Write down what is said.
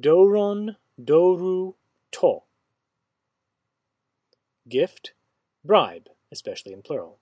doron, doru, to. Gift, bribe, especially in plural.